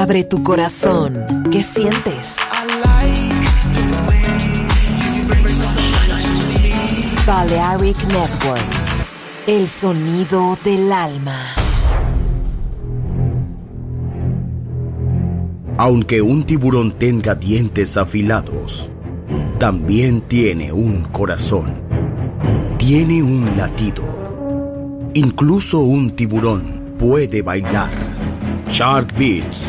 Abre tu corazón. ¿Qué sientes? Balearic Network. El sonido del alma. Aunque un tiburón tenga dientes afilados, también tiene un corazón. Tiene un latido. Incluso un tiburón puede bailar. Shark Beats,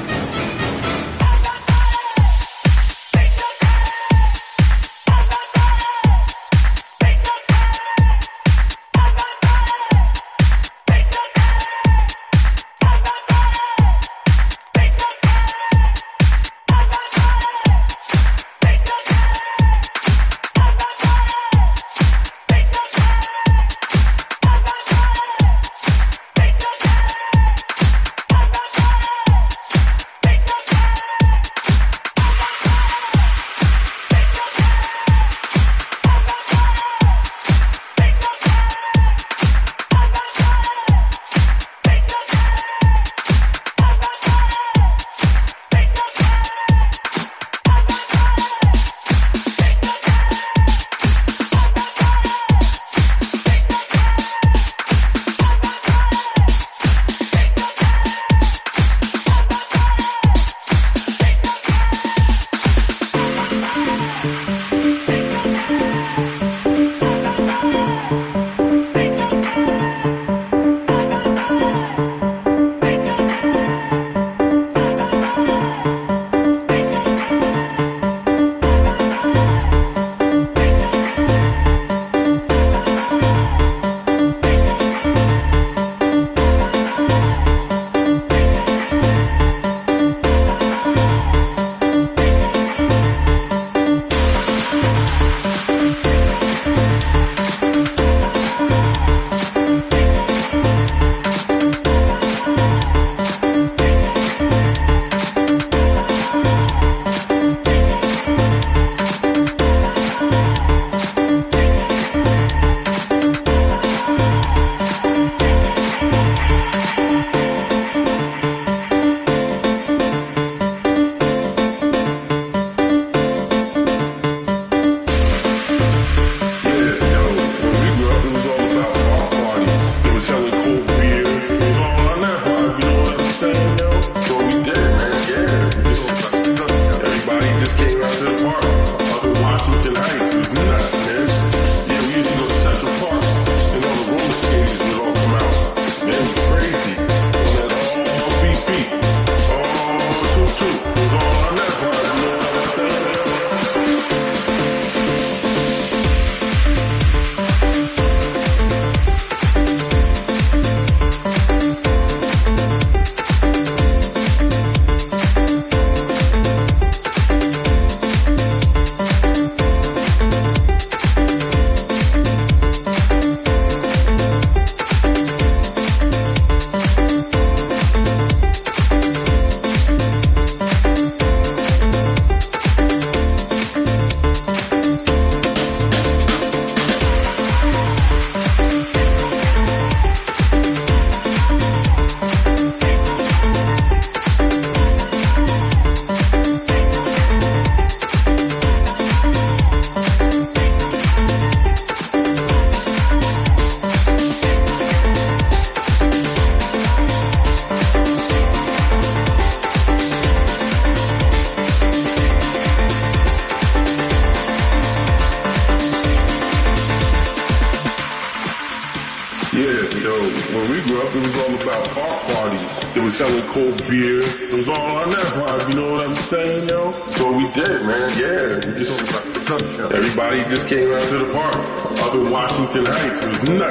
忍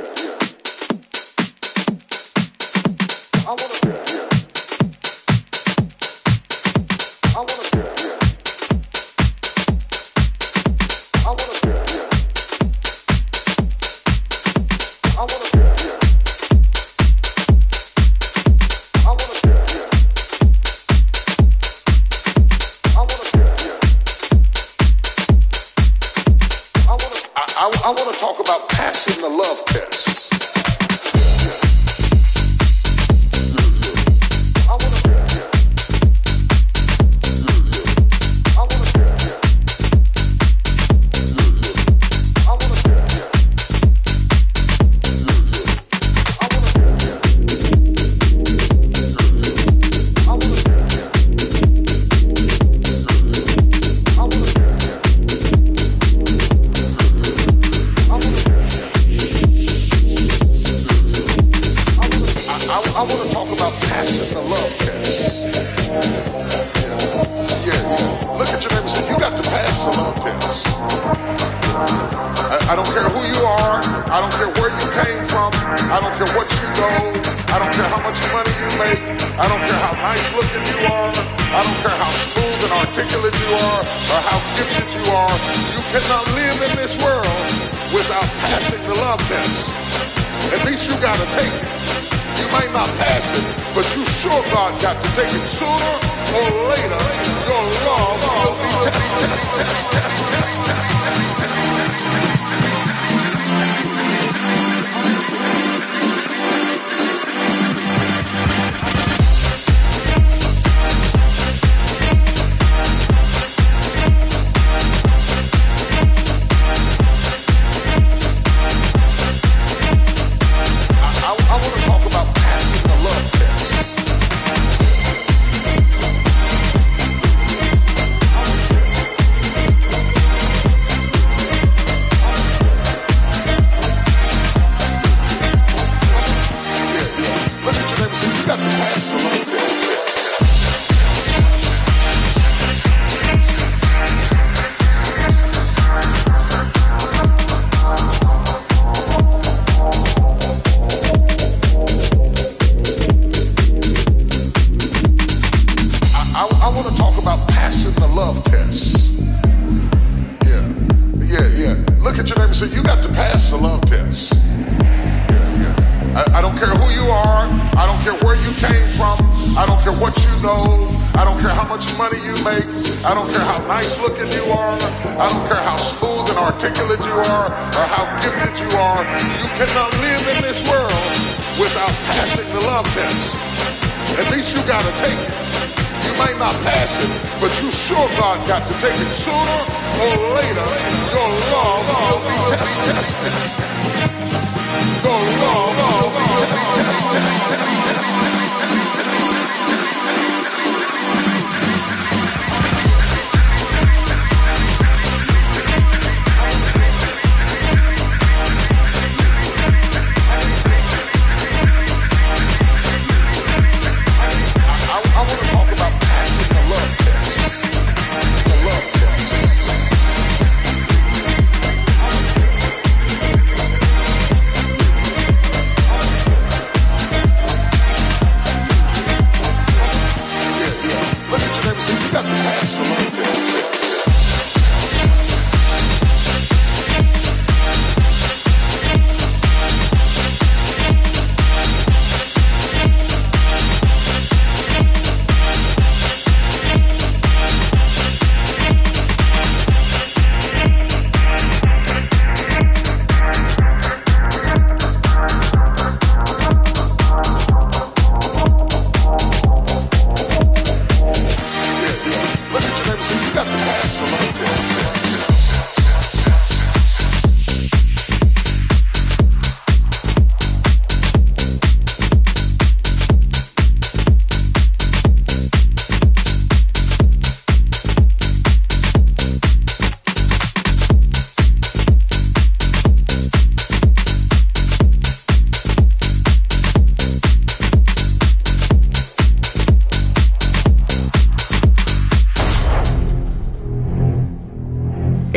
At least you gotta take it. You might not pass it, but you sure God got to take it. Sooner or later, your love will be tested.